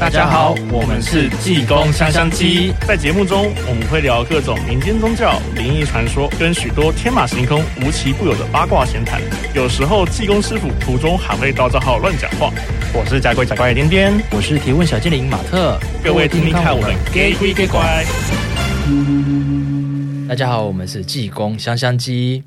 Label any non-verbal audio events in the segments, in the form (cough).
大家好，我们是济公香香鸡。在节目中，我们会聊各种民间宗教、灵异传说，跟许多天马行空、无奇不有的八卦闲谈。有时候，济公师傅途中还会到账号乱讲话。我是假鬼假怪的颠颠，我是提问小精灵马特。各位听听看，我们给鬼给怪。大家好，我们是济公香香鸡。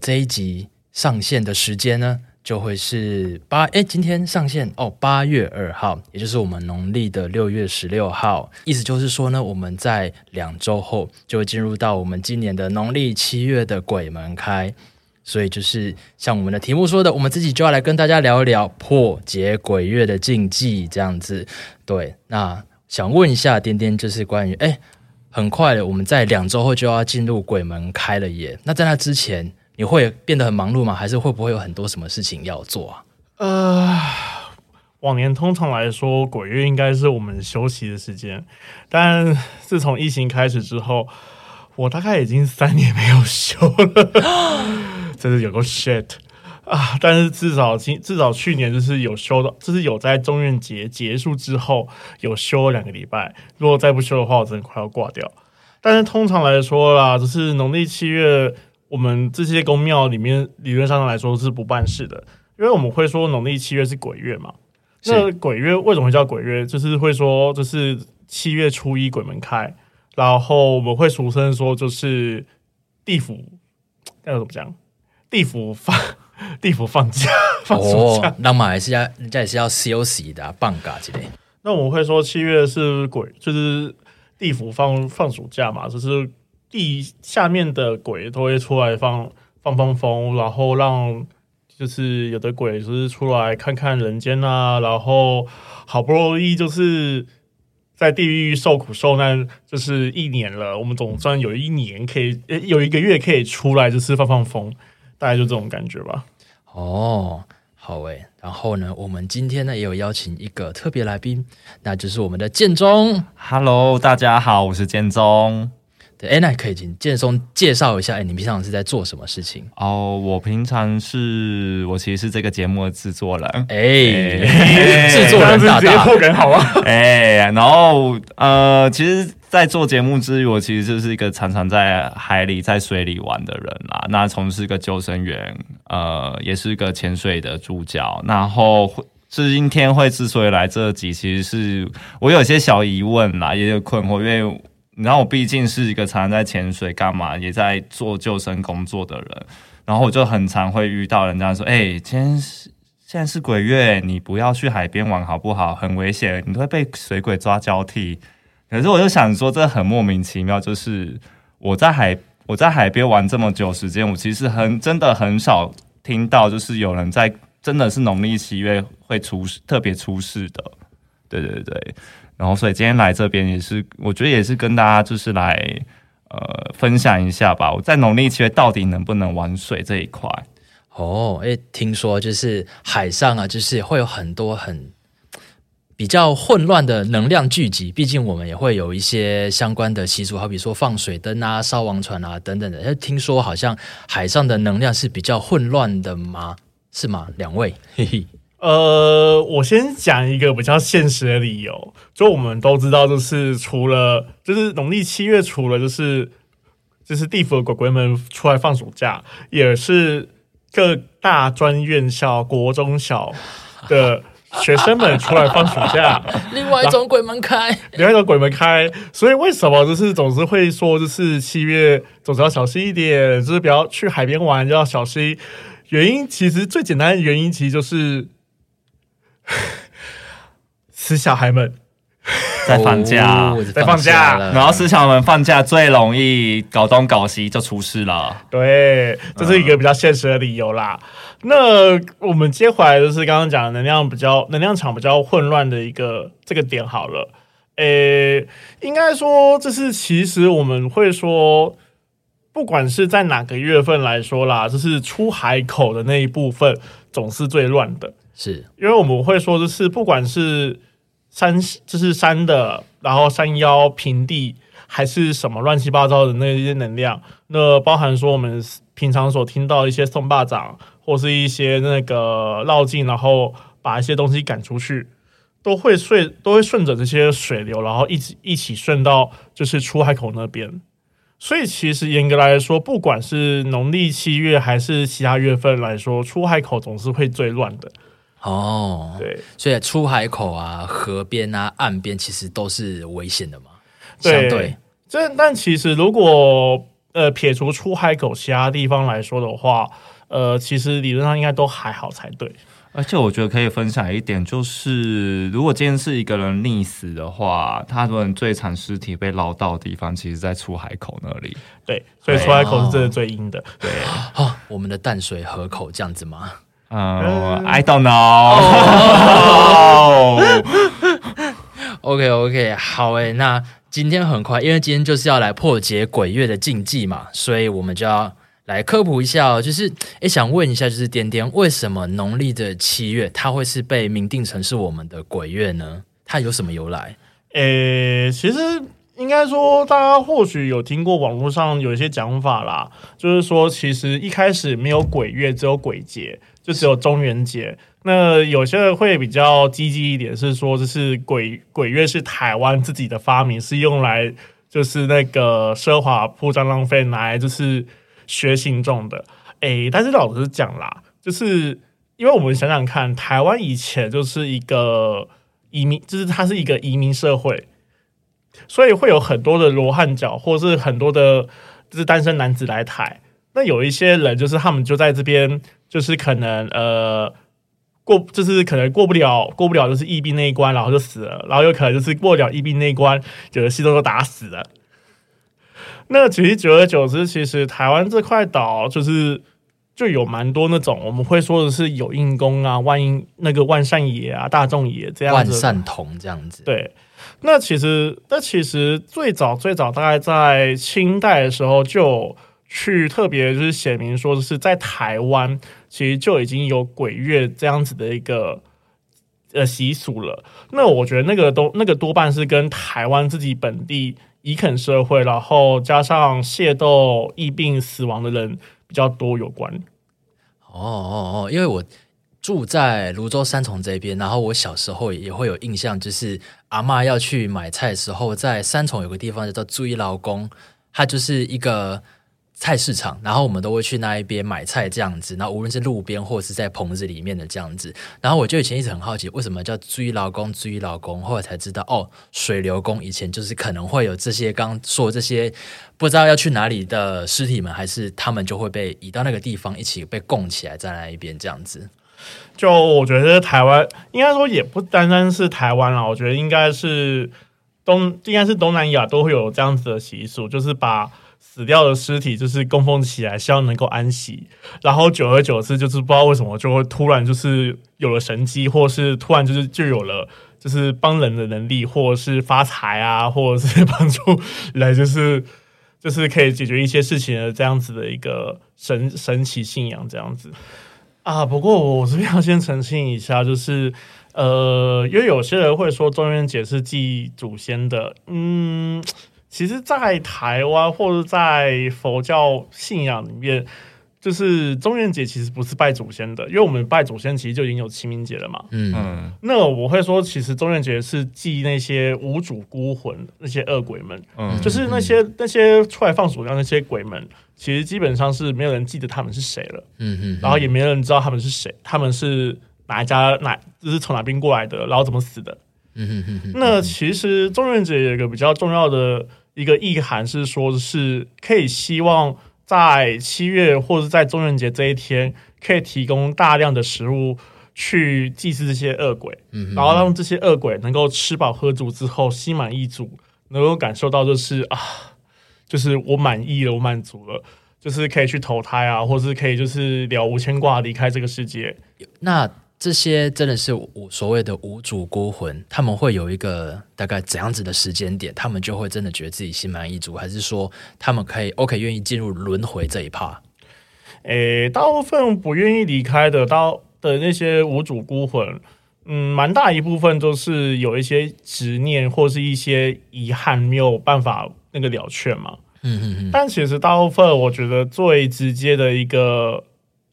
这一集上线的时间呢？就会是八哎，今天上线哦，八月二号，也就是我们农历的六月十六号。意思就是说呢，我们在两周后就会进入到我们今年的农历七月的鬼门开。所以就是像我们的题目说的，我们自己就要来跟大家聊一聊破解鬼月的禁忌，这样子。对，那想问一下颠颠，就是关于哎，很快的，我们在两周后就要进入鬼门开了耶。那在那之前。你会变得很忙碌吗？还是会不会有很多什么事情要做啊？呃，往年通常来说，鬼月应该是我们休息的时间，但自从疫情开始之后，我大概已经三年没有休了，(gasps) 真是有个 shit 啊！但是至少今至少去年就是有休的，就是有在中元节结束之后有休两个礼拜。如果再不休的话，我真的快要挂掉。但是通常来说啦，就是农历七月。我们这些公庙里面，理论上来说是不办事的，因为我们会说农历七月是鬼月嘛。那鬼月为什么会叫鬼月？就是会说，就是七月初一鬼门开，然后我们会俗称说，就是地府要怎么讲？地府放 (laughs) 地府放假，(laughs) 放暑假。那么还是要人家也是要休息的，放假之类。那我们会说七月是鬼，就是地府放放暑假嘛，就是。地下面的鬼都会出来放放放风，然后让就是有的鬼就是出来看看人间啊，然后好不容易就是在地狱受苦受难，就是一年了，我们总算有一年可以，有一个月可以出来，就是放放风，大概就这种感觉吧。哦，好诶，然后呢，我们今天呢也有邀请一个特别来宾，那就是我们的建中。Hello，大家好，我是建中。哎，那可以请建松介绍一下，哎，你平常是在做什么事情？哦，我平常是我其实是这个节目的制作人，哎，制作人大大，破梗好啊，(laughs) 哎，然后呃，其实，在做节目之余，我其实就是一个常常在海里、在水里玩的人啦。那从事个救生员，呃，也是个潜水的助教。然后是今天会之所以来这集，其实是我有些小疑问啦，也有困惑，因为。然后我毕竟是一个常常在潜水、干嘛也在做救生工作的人，然后我就很常会遇到人家说：“哎，今天是现在是鬼月，你不要去海边玩好不好？很危险，你都会被水鬼抓交替。”可是我就想说，这很莫名其妙。就是我在海我在海边玩这么久时间，我其实很真的很少听到，就是有人在真的是农历七月会出事，特别出事的。对对对。然后，所以今天来这边也是，我觉得也是跟大家就是来呃分享一下吧。我在农历七月到底能不能玩水这一块？哦，诶，听说就是海上啊，就是会有很多很比较混乱的能量聚集。毕竟我们也会有一些相关的习俗，好比说放水灯啊、烧王船啊等等的。诶，听说好像海上的能量是比较混乱的吗？是吗？两位，嘿嘿。呃，我先讲一个比较现实的理由，就我们都知道，就是除了就是农历七月，除了就是就是地府的鬼鬼们出来放暑假，也是各大专院校、国中小的学生们出来放暑假。(laughs) 另外一种鬼门开，另外一种鬼门开。所以为什么就是总是会说，就是七月总是要小心一点，就是不要去海边玩，就要小心。原因其实最简单的原因，其实就是。(laughs) 死小孩们在放假，哦、在放假，然后死小孩们放假最容易搞东搞西，就出事了。对，这是一个比较现实的理由啦。嗯、那我们接回来就是刚刚讲的能量比较能量场比较混乱的一个这个点好了。诶，应该说这是其实我们会说，不管是在哪个月份来说啦，就是出海口的那一部分总是最乱的。是因为我们会说，就是不管是山，就是山的，然后山腰平地，还是什么乱七八糟的那些能量，那包含说我们平常所听到一些送霸掌，或是一些那个绕境，然后把一些东西赶出去，都会顺都会顺着这些水流，然后一起一起顺到就是出海口那边。所以其实严格来说，不管是农历七月还是其他月份来说，出海口总是会最乱的。哦，对，所以出海口啊、河边啊、岸边其实都是危险的嘛。对，相对，这但其实如果呃撇除出海口其他地方来说的话，呃，其实理论上应该都还好才对。而且我觉得可以分享一点，就是如果今天是一个人溺死的话，他们最惨尸体被捞到的地方，其实在出海口那里。对，所以出海口是真的最阴的。对，哦，我们的淡水河口这样子吗？嗯，I don't know。(laughs) OK OK，好诶，那今天很快，因为今天就是要来破解鬼月的禁忌嘛，所以我们就要来科普一下哦。就是，诶，想问一下，就是点点，为什么农历的七月它会是被明定成是我们的鬼月呢？它有什么由来？诶，其实应该说，大家或许有听过网络上有一些讲法啦，就是说，其实一开始没有鬼月，只有鬼节。就只有中元节，那有些人会比较积极一点，是说这是鬼鬼月是台湾自己的发明，是用来就是那个奢华铺张浪费，拿来就是学信众的。诶，但是老实讲啦，就是因为我们想想看，台湾以前就是一个移民，就是它是一个移民社会，所以会有很多的罗汉脚，或是很多的就是单身男子来台。那有一些人就是他们就在这边。就是可能呃过，就是可能过不了过不了，就是疫病那一关，然后就死了。然后有可能就是过不了疫病那一关，有的信众都打死了。那其实久而久之，其实台湾这块岛就是就有蛮多那种我们会说的是有硬功啊、万应那个万善爷啊、大众爷这样子、万善同这样子。对，那其实那其实最早最早大概在清代的时候就。去特别就是写明说是在台湾，其实就已经有鬼月这样子的一个呃习俗了。那我觉得那个都那个多半是跟台湾自己本地移垦社会，然后加上械斗疫病死亡的人比较多有关。哦哦哦，因为我住在芦洲三重这边，然后我小时候也会有印象，就是阿嬷要去买菜的时候，在三重有个地方叫做水流宫，它就是一个。菜市场，然后我们都会去那一边买菜这样子，然后无论是路边或者是在棚子里面的这样子，然后我就以前一直很好奇，为什么叫追老公追老公，后来才知道哦，水流工以前就是可能会有这些刚说这些不知道要去哪里的尸体们，还是他们就会被移到那个地方一起被供起来在那一边这样子。就我觉得台湾应该说也不单单是台湾啦，我觉得应该是东应该是东南亚都会有这样子的习俗，就是把。死掉的尸体就是供奉起来，希望能够安息。然后久而久之，就是不知道为什么就会突然就是有了神迹，或是突然就是就有了就是帮人的能力，或者是发财啊，或者是帮助来就是就是可以解决一些事情的这样子的一个神神奇信仰这样子啊。不过我这边要先澄清一下，就是呃，因为有些人会说中元节是祭祖先的，嗯。其实，在台湾或者在佛教信仰里面，就是中元节其实不是拜祖先的，因为我们拜祖先其实就已经有清明节了嘛。嗯嗯。那我会说，其实中元节是祭那些无主孤魂、那些恶鬼们，嗯，就是那些那些出来放暑假那些鬼们，其实基本上是没有人记得他们是谁了。嗯嗯。然后也没人知道他们是谁，他们是哪一家哪，就是从哪边过来的，然后怎么死的。嗯嗯嗯。那其实中元节有一个比较重要的。一个意涵是说，是可以希望在七月或者在中元节这一天，可以提供大量的食物去祭祀这些恶鬼，嗯、然后让这些恶鬼能够吃饱喝足之后心满意足，能够感受到就是啊，就是我满意了，我满足了，就是可以去投胎啊，或是可以就是了无牵挂离开这个世界。那。这些真的是我所谓的无主孤魂，他们会有一个大概怎样子的时间点，他们就会真的觉得自己心满意足，还是说他们可以 OK 愿意进入轮回这一趴？诶，大部分不愿意离开的到的那些无主孤魂，嗯，蛮大一部分都是有一些执念或是一些遗憾，没有办法那个了却嘛。嗯嗯嗯。但其实大部分我觉得最直接的一个。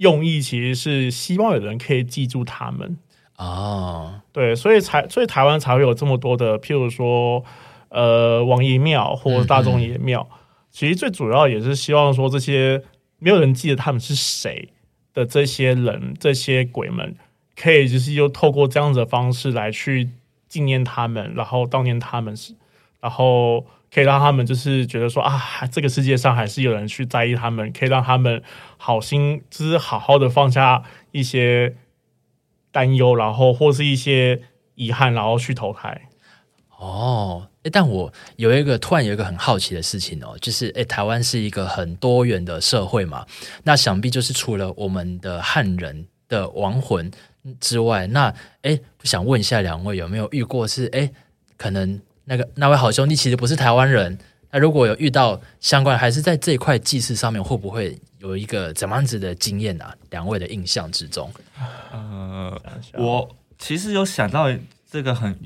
用意其实是希望有人可以记住他们。啊，对，所以才所以台湾才会有这么多的，譬如说呃王爷庙或者大众爷庙。嗯嗯其实最主要也是希望说，这些没有人记得他们是谁的这些人，这些鬼们，可以就是又透过这样子的方式来去纪念他们，然后悼念他们，然后可以让他们就是觉得说啊，这个世界上还是有人去在意他们，可以让他们好心，就是好好的放下一些担忧，然后或是一些遗憾，然后去投胎。哦。但我有一个突然有一个很好奇的事情哦，就是诶，台湾是一个很多元的社会嘛，那想必就是除了我们的汉人的亡魂之外，那诶，想问一下两位有没有遇过是诶，可能那个那位好兄弟其实不是台湾人，那如果有遇到相关，还是在这一块祭祀上面，会不会有一个怎么样子的经验啊？两位的印象之中，呃，我其实有想到这个很。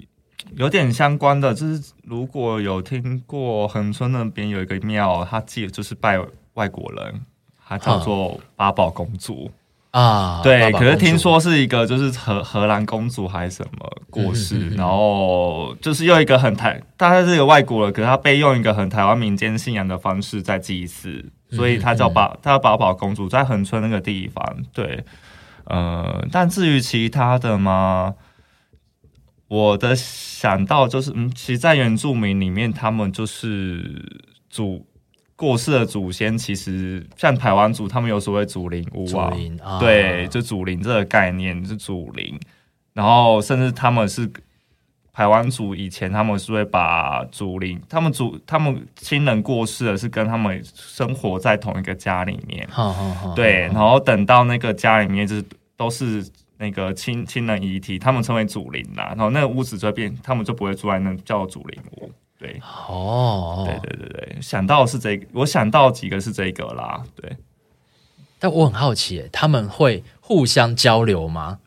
有点相关的，就是如果有听过恒村那边有一个庙，他记得就是拜外国人，它叫做八宝公主啊。对，可是听说是一个就是荷荷兰公主还是什么过世，嗯、然后就是用一个很台，大概是一个外国人，可是他被用一个很台湾民间信仰的方式在祭祀，所以他叫宝，他叫宝宝公主，在恒春那个地方。对，呃，但至于其他的嘛？我的想到就是，嗯，其实，在原住民里面，他们就是祖过世的祖先，其实像台湾族，他们有所谓祖灵屋啊，啊。对，就祖灵这个概念是祖灵，然后甚至他们是台湾族以前，他们是会把祖灵，他们祖他们亲人过世了，是跟他们生活在同一个家里面，好好好，对，然后等到那个家里面，就是都是。那个亲亲人遗体，他们称为祖灵啦，然后那个屋子就变，他们就不会住在那叫祖灵屋。对，哦，对对对对，想到是这个，我想到几个是这个啦，对。但我很好奇，他们会互相交流吗？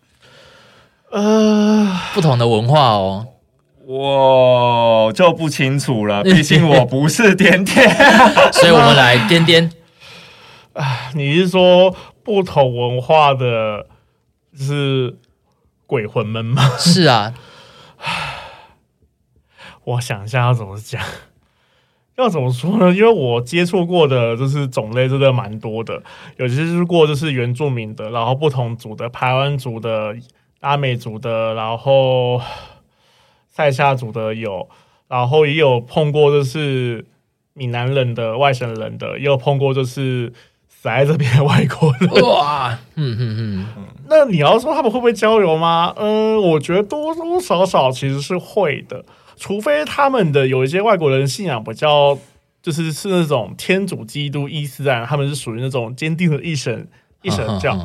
呃，不同的文化哦，我就不清楚了，(laughs) 毕竟我不是颠颠，所以我们来颠颠。(laughs) 啊，你是说不同文化的？是鬼魂们吗？是啊，(sighs) 我想一下要怎么讲，要怎么说呢？因为我接触过的就是种类真的蛮多的，有接触过就是原住民的，然后不同族的，台湾族的、阿美族的，然后塞夏族的有，然后也有碰过就是闽南人的、外省人的，也有碰过就是。死在这边的外国人哇，嗯嗯嗯，那你要说他们会不会交流吗？嗯，我觉得多多少少其实是会的，除非他们的有一些外国人信仰比较，就是是那种天主基督伊斯兰，他们是属于那种坚定的一神一神教。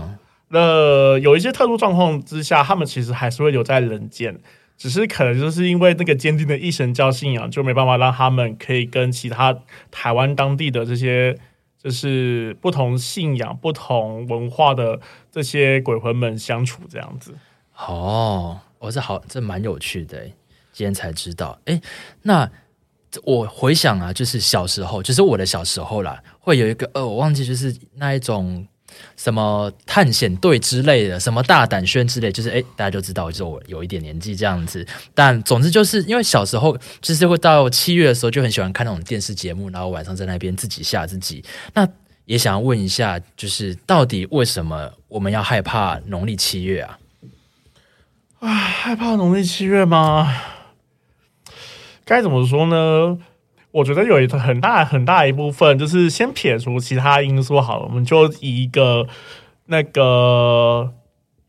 那有一些特殊状况之下，他们其实还是会留在人间，只是可能就是因为那个坚定的一神教信仰，就没办法让他们可以跟其他台湾当地的这些。就是不同信仰、不同文化的这些鬼魂们相处这样子。哦，我、哦、这好，这蛮有趣的。今天才知道。哎，那我回想啊，就是小时候，就是我的小时候啦，会有一个呃，我忘记就是那一种。什么探险队之类的，什么大胆宣之类，就是诶，大家就知道，就是我有一点年纪这样子。但总之就是因为小时候，就是会到七月的时候就很喜欢看那种电视节目，然后晚上在那边自己吓自己。那也想要问一下，就是到底为什么我们要害怕农历七月啊？啊，害怕农历七月吗？该怎么说呢？我觉得有一个很大很大一部分，就是先撇除其他因素好了，我们就以一个那个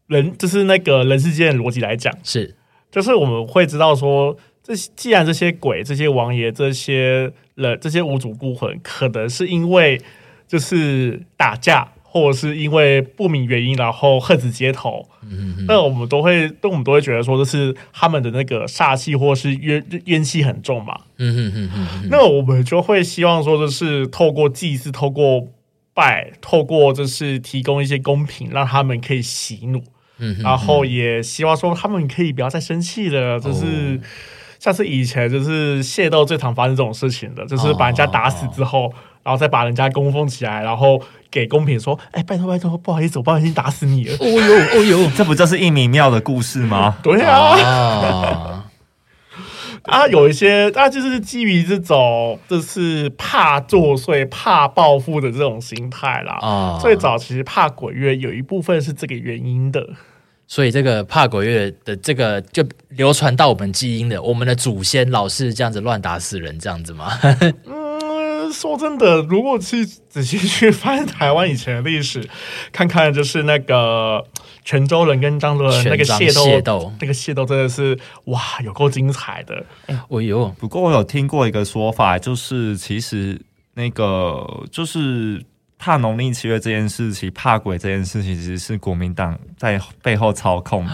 人，就是那个人世间的逻辑来讲，是，就是我们会知道说，这既然这些鬼、这些王爷、这些人、这些无主孤魂，可能是因为就是打架。或者是因为不明原因，然后恨死街头，那我们都会，那我们都会觉得说，这是他们的那个煞气，或是冤冤气很重嘛，嗯嗯嗯，那我们就会希望说，就是透过祭祀，透过拜，透过就是提供一些公平，让他们可以息怒，嗯，然后也希望说他们可以不要再生气了，就是。像是以前就是械斗最常发生这种事情的，就是把人家打死之后，然后再把人家供奉起来，然后给公屏说：“哎，拜托拜托，不好意思，我不小心打死你了。”哦呦哦呦，(laughs) 这不就是一米庙的故事吗？(laughs) 对啊。啊，有一些啊，就是基于这种就是怕作祟、怕报复的这种心态啦。啊，最早其实怕鬼月有一部分是这个原因的。所以这个怕鬼月的这个就流传到我们基因的，我们的祖先老是这样子乱打死人这样子吗？(laughs) 嗯，说真的，如果去仔细去翻台湾以前的历史，看看就是那个。泉州人跟漳州人那个械斗，那个械斗真的是哇，有够精彩的！哎呦，不过我有听过一个说法，就是其实那个就是怕农历七月这件事情，怕鬼这件事情，其实是国民党在背后操控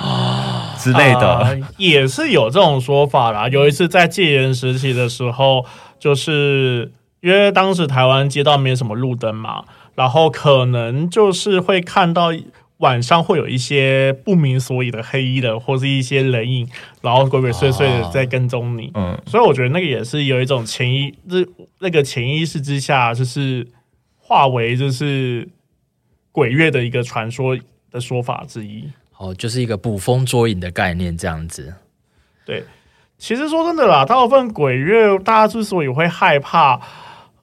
之类的，呃，也是有这种说法啦。有一次在戒严时期的时候，就是因为当时台湾街道没有什么路灯嘛，然后可能就是会看到。晚上会有一些不明所以的黑衣人，或是一些人影，然后鬼鬼祟祟的在跟踪你。嗯，所以我觉得那个也是有一种潜意，那那个潜意识之下，就是化为就是鬼月的一个传说的说法之一。哦，就是一个捕风捉影的概念，这样子。对，其实说真的啦，大部分鬼月大家之所以会害怕，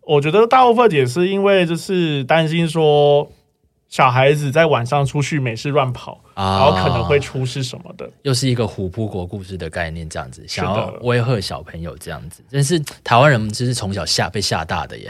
我觉得大部分也是因为就是担心说。小孩子在晚上出去没事乱跑，然后可能会出事什么的，哦、又是一个虎扑国故事的概念，这样子想要威吓小朋友这样子，但是台湾人就是从小吓被吓大的耶。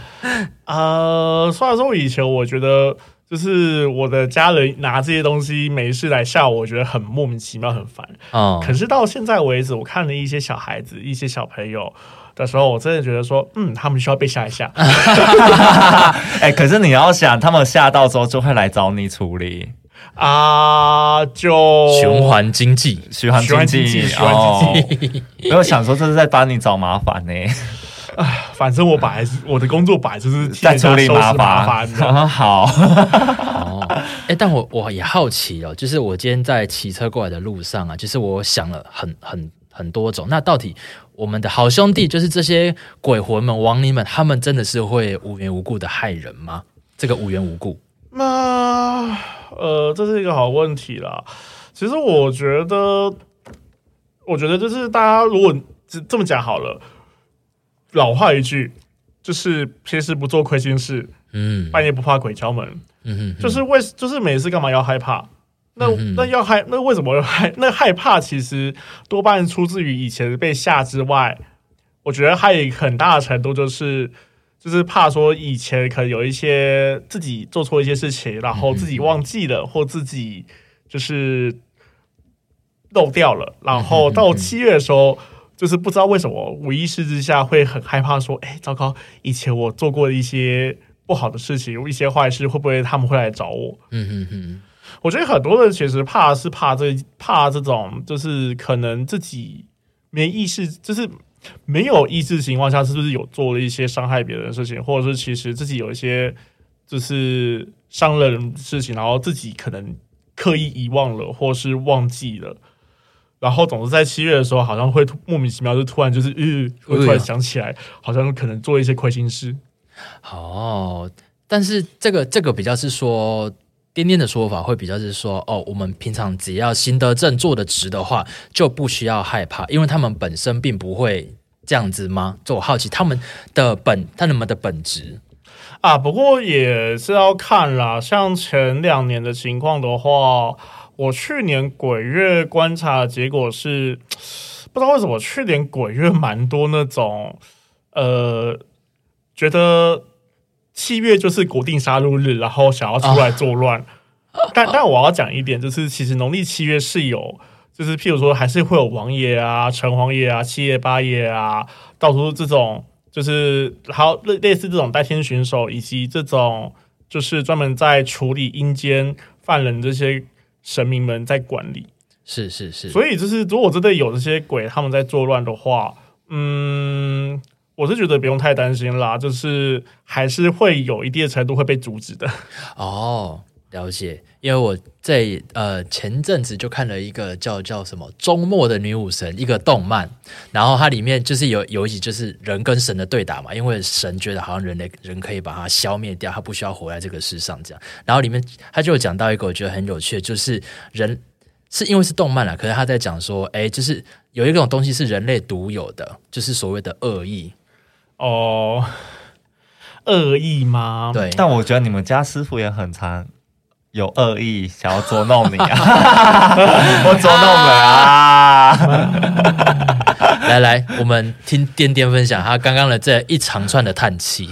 (laughs) 呃，虽然说以前我觉得就是我的家人拿这些东西没事来吓我，我觉得很莫名其妙，很烦。哦，可是到现在为止，我看了一些小孩子，一些小朋友。的时候，我真的觉得说，嗯，他们需要被吓一下。(laughs) (laughs) 哎、欸，可是你要想，他们吓到之后就会来找你处理啊，就循环经济，循环经济，循环经济。没有想说这是在帮你找麻烦呢。哎，反正我本来我的工作本来就是在处理麻烦。(laughs) 好，哦，哎，但我我也好奇哦，就是我今天在骑车过来的路上啊，就是我想了很很很多种，那到底。我们的好兄弟就是这些鬼魂们、亡灵们，他们真的是会无缘无故的害人吗？这个无缘无故，那呃，这是一个好问题啦。其实我觉得，我觉得就是大家如果这么讲好了，老话一句，就是平时不做亏心事，嗯，半夜不怕鬼敲门，嗯哼哼，就是为就是每次干嘛要害怕？那那要害那为什么要害？那害怕其实多半出自于以前被吓之外，我觉得还有一个很大的程度就是就是怕说以前可能有一些自己做错一些事情，然后自己忘记了或自己就是漏掉了，然后到七月的时候，就是不知道为什么无意识之下会很害怕说，哎，糟糕，以前我做过一些不好的事情，有一些坏事，会不会他们会来找我？嗯嗯嗯。我觉得很多人其实怕是怕这怕这种，就是可能自己没意识，就是没有意识情况下，是不是有做了一些伤害别人的事情，或者是其实自己有一些就是伤人的事情，然后自己可能刻意遗忘了，或是忘记了，然后总是在七月的时候，好像会莫名其妙就突然就是，嗯，会突然想起来，好像可能做一些亏心事。哦，但是这个这个比较是说。颠颠的说法会比较是说，哦，我们平常只要行得正、坐得直的话，就不需要害怕，因为他们本身并不会这样子吗？就我好奇他们的本，他们的本质啊。不过也是要看啦，像前两年的情况的话，我去年鬼月观察的结果是，不知道为什么去年鬼月蛮多那种，呃，觉得。七月就是国定杀戮日，然后想要出来作乱，(laughs) 但但我要讲一点，就是其实农历七月是有，就是譬如说还是会有王爷啊、城隍爷啊、七爷八爷啊，到处这种就是还有类类似这种代天巡守，以及这种就是专门在处理阴间犯人这些神明们在管理。是是是，所以就是如果真的有这些鬼他们在作乱的话，嗯。我是觉得不用太担心啦，就是还是会有一定的程度会被阻止的。哦，了解，因为我在呃前阵子就看了一个叫叫什么《终末的女武神》一个动漫，然后它里面就是有有一集就是人跟神的对打嘛，因为神觉得好像人类人可以把它消灭掉，他不需要活在这个世上这样。然后里面他就讲到一个我觉得很有趣的，就是人是因为是动漫啦，可是他在讲说，哎，就是有一种东西是人类独有的，就是所谓的恶意哦，恶意吗？对，但我觉得你们家师傅也很惨。有恶意想要捉弄你啊！(laughs) 我捉弄了啊！(laughs) 来来，我们听颠颠分享他刚刚的这一长串的叹气。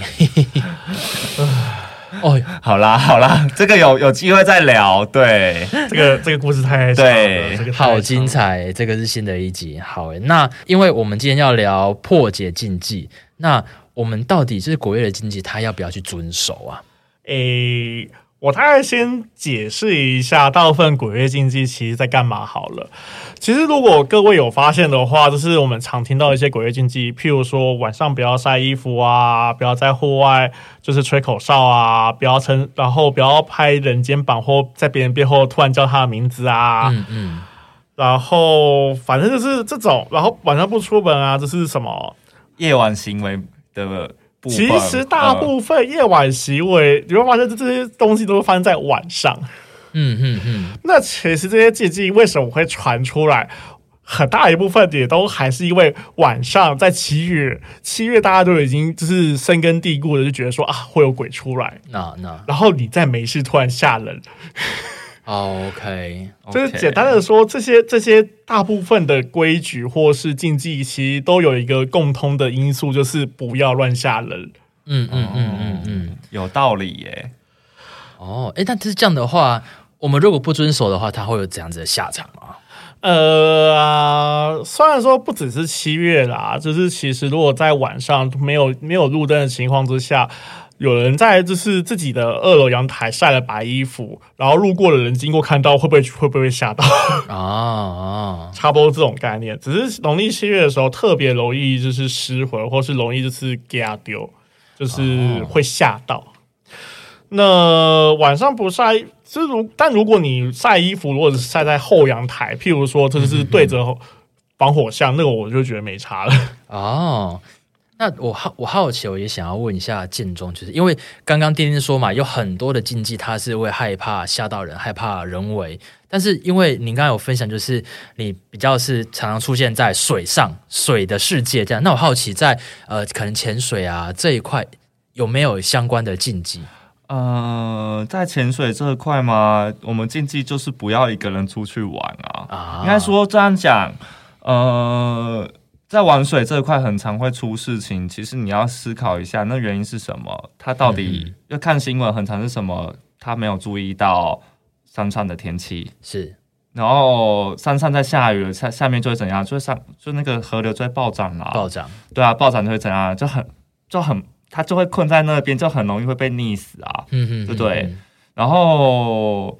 (laughs) 哦，好啦好啦，这个有有机会再聊。对，这个这个故事太对，这个好精彩。这个是新的一集。好，那因为我们今天要聊破解禁忌，那我们到底就是鬼月的禁忌，他要不要去遵守啊？诶。我大概先解释一下，大部分鬼月禁忌其实在干嘛好了。其实如果各位有发现的话，就是我们常听到一些鬼月禁忌，譬如说晚上不要晒衣服啊，不要在户外就是吹口哨啊，不要称，然后不要拍人肩膀或在别人背后突然叫他的名字啊。嗯嗯。然后反正就是这种，然后晚上不出门啊，这是什么夜晚行为的。其实大部分夜晚行为，你会发现这这些东西都是发生在晚上。嗯嗯嗯。那其实这些禁忌为什么会传出来？很大一部分也都还是因为晚上在七月，七月大家都已经就是深根蒂固的就觉得说啊会有鬼出来。那那，然后你在没事突然吓人。OK，(laughs) 就是简单的说，这些这些大部分的规矩或是禁忌，其实都有一个共通的因素，就是不要乱吓人。嗯嗯嗯嗯嗯，有道理耶。哦，哎，但是这样的话，我们如果不遵守的话，他会有这样子的下场吗？呃，虽然说不只是七月啦，就是其实如果在晚上没有没有路灯的情况之下。有人在就是自己的二楼阳台晒了白衣服，然后路过的人经过看到，会不会会不会吓到啊？啊，(laughs) 差不多这种概念。只是农历七月的时候特别容易就是失魂，或是容易就是吓丢，就是会吓到。那晚上不晒，就如但如果你晒衣服，如果是晒在后阳台，譬如说这是对着防火巷，那个我就觉得没差了。哦。那我好，我好奇，我也想要问一下建中，就是因为刚刚丁丁说嘛，有很多的禁忌，他是会害怕吓到人，害怕人为。但是因为您刚刚有分享，就是你比较是常常出现在水上水的世界这样。那我好奇在，在呃，可能潜水啊这一块有没有相关的禁忌？呃，在潜水这一块嘛，我们禁忌就是不要一个人出去玩啊。啊，应该说这样讲，呃。在玩水这一块很常会出事情，其实你要思考一下，那原因是什么？他到底要看新闻，很常是什么？他没有注意到山上的天气是，然后山上在下雨了，下下面就会怎样？就会上就那个河流就会暴涨了，暴涨，对啊，暴涨就会怎样？就很就很，他就会困在那边，就很容易会被溺死啊，嗯嗯，对不对？然后。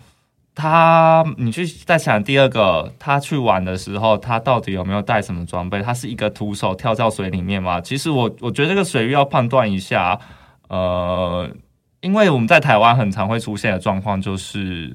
他，你去再想第二个，他去玩的时候，他到底有没有带什么装备？他是一个徒手跳到水里面吗？其实我我觉得这个水域要判断一下，呃，因为我们在台湾很常会出现的状况，就是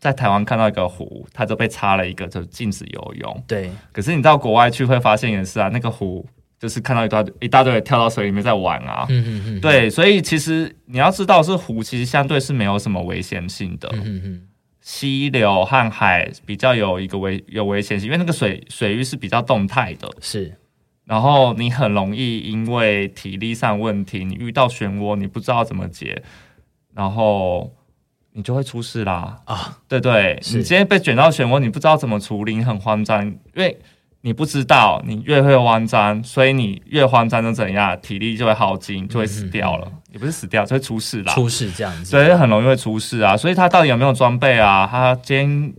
在台湾看到一个湖，他就被插了一个就禁止游泳。对，可是你到国外去会发现也是啊，那个湖就是看到一大一大堆人跳到水里面在玩啊。嗯嗯嗯。对，所以其实你要知道，是湖其实相对是没有什么危险性的。嗯嗯。溪流和海比较有一个危有危险性，因为那个水水域是比较动态的，是。然后你很容易因为体力上问题，你遇到漩涡，你不知道怎么解，然后你就会出事啦啊！对对，你今天被卷到漩涡，你不知道怎么处理，你很慌张，因为。你不知道，你越会慌张，所以你越慌张就怎样，体力就会耗尽，就会死掉了。嗯嗯、也不是死掉，就会出事啦。出事这样子，所以很容易会出事啊。所以他到底有没有装备啊？他今天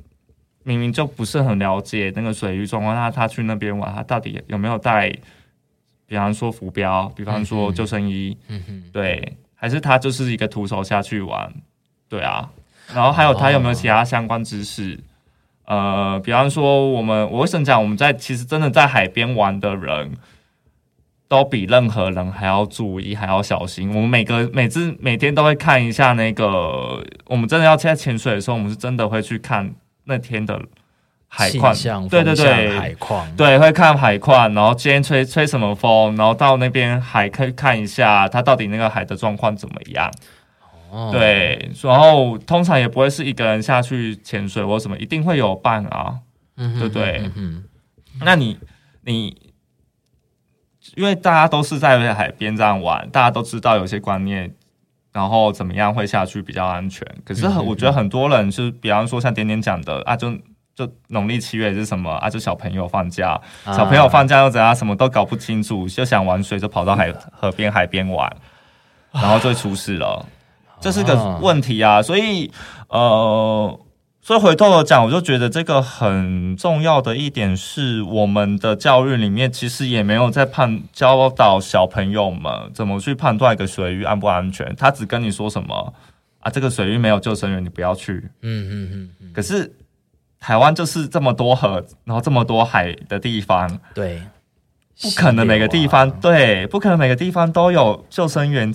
明明就不是很了解那个水域状况，那他去那边玩，他到底有没有带？比方说浮标，比方说救生衣，嗯哼，对，还是他就是一个徒手下去玩？对啊，然后还有他有没有其他相关知识？哦呃，比方说，我们我为什么讲我们在其实真的在海边玩的人，都比任何人还要注意，还要小心。我们每个每次每天都会看一下那个，我们真的要在潜水的时候，我们是真的会去看那天的。海况，对对对，海况，对，会看海况，然后今天吹吹什么风，然后到那边海可以看一下，它到底那个海的状况怎么样。哦，对，然后通常也不会是一个人下去潜水或什么，一定会有伴啊，嗯，对不对？嗯，那你你，因为大家都是在海边这样玩，大家都知道有些观念，然后怎么样会下去比较安全。可是我觉得很多人是，比方说像点点讲的啊，就。就农历七月是什么啊？就小朋友放假，啊、小朋友放假又怎样？什么都搞不清楚，就想玩水，就跑到海河边、海边玩，然后就出事了，啊、(laughs) 这是个问题啊！所以，呃，所以回头来讲，我就觉得这个很重要的一点是，我们的教育里面其实也没有在判教导小朋友们怎么去判断一个水域安不安全，他只跟你说什么啊，这个水域没有救生员，你不要去。嗯嗯嗯嗯，可是。台湾就是这么多河，然后这么多海的地方，对，不可能每个地方，对，不可能每个地方都有救生员，